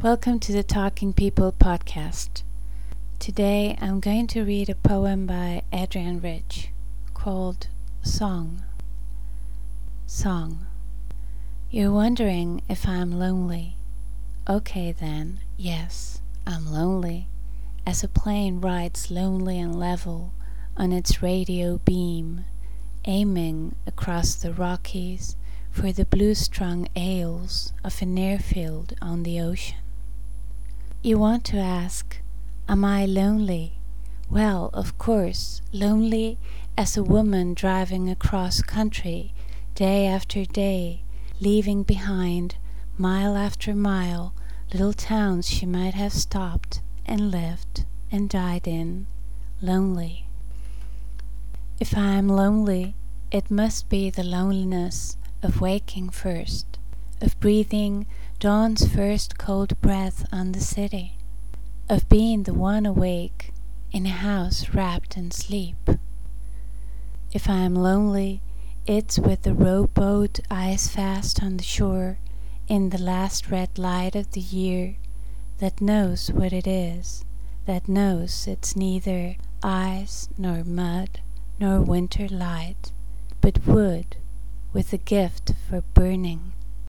Welcome to the Talking People podcast. Today I'm going to read a poem by Adrienne Rich called Song. Song. You're wondering if I'm lonely. Okay then, yes, I'm lonely. As a plane rides lonely and level on its radio beam, aiming across the Rockies for the blue strung aisles of an airfield on the ocean. You want to ask, Am I lonely? Well, of course, lonely as a woman driving across country day after day, leaving behind, mile after mile, little towns she might have stopped and lived and died in, lonely. If I am lonely, it must be the loneliness of waking first, of breathing dawn's first cold breath on the city, of being the one awake in a house wrapped in sleep. If I am lonely, it's with the rowboat eyes fast on the shore in the last red light of the year that knows what it is, that knows it's neither ice nor mud nor winter light, but wood with a gift for burning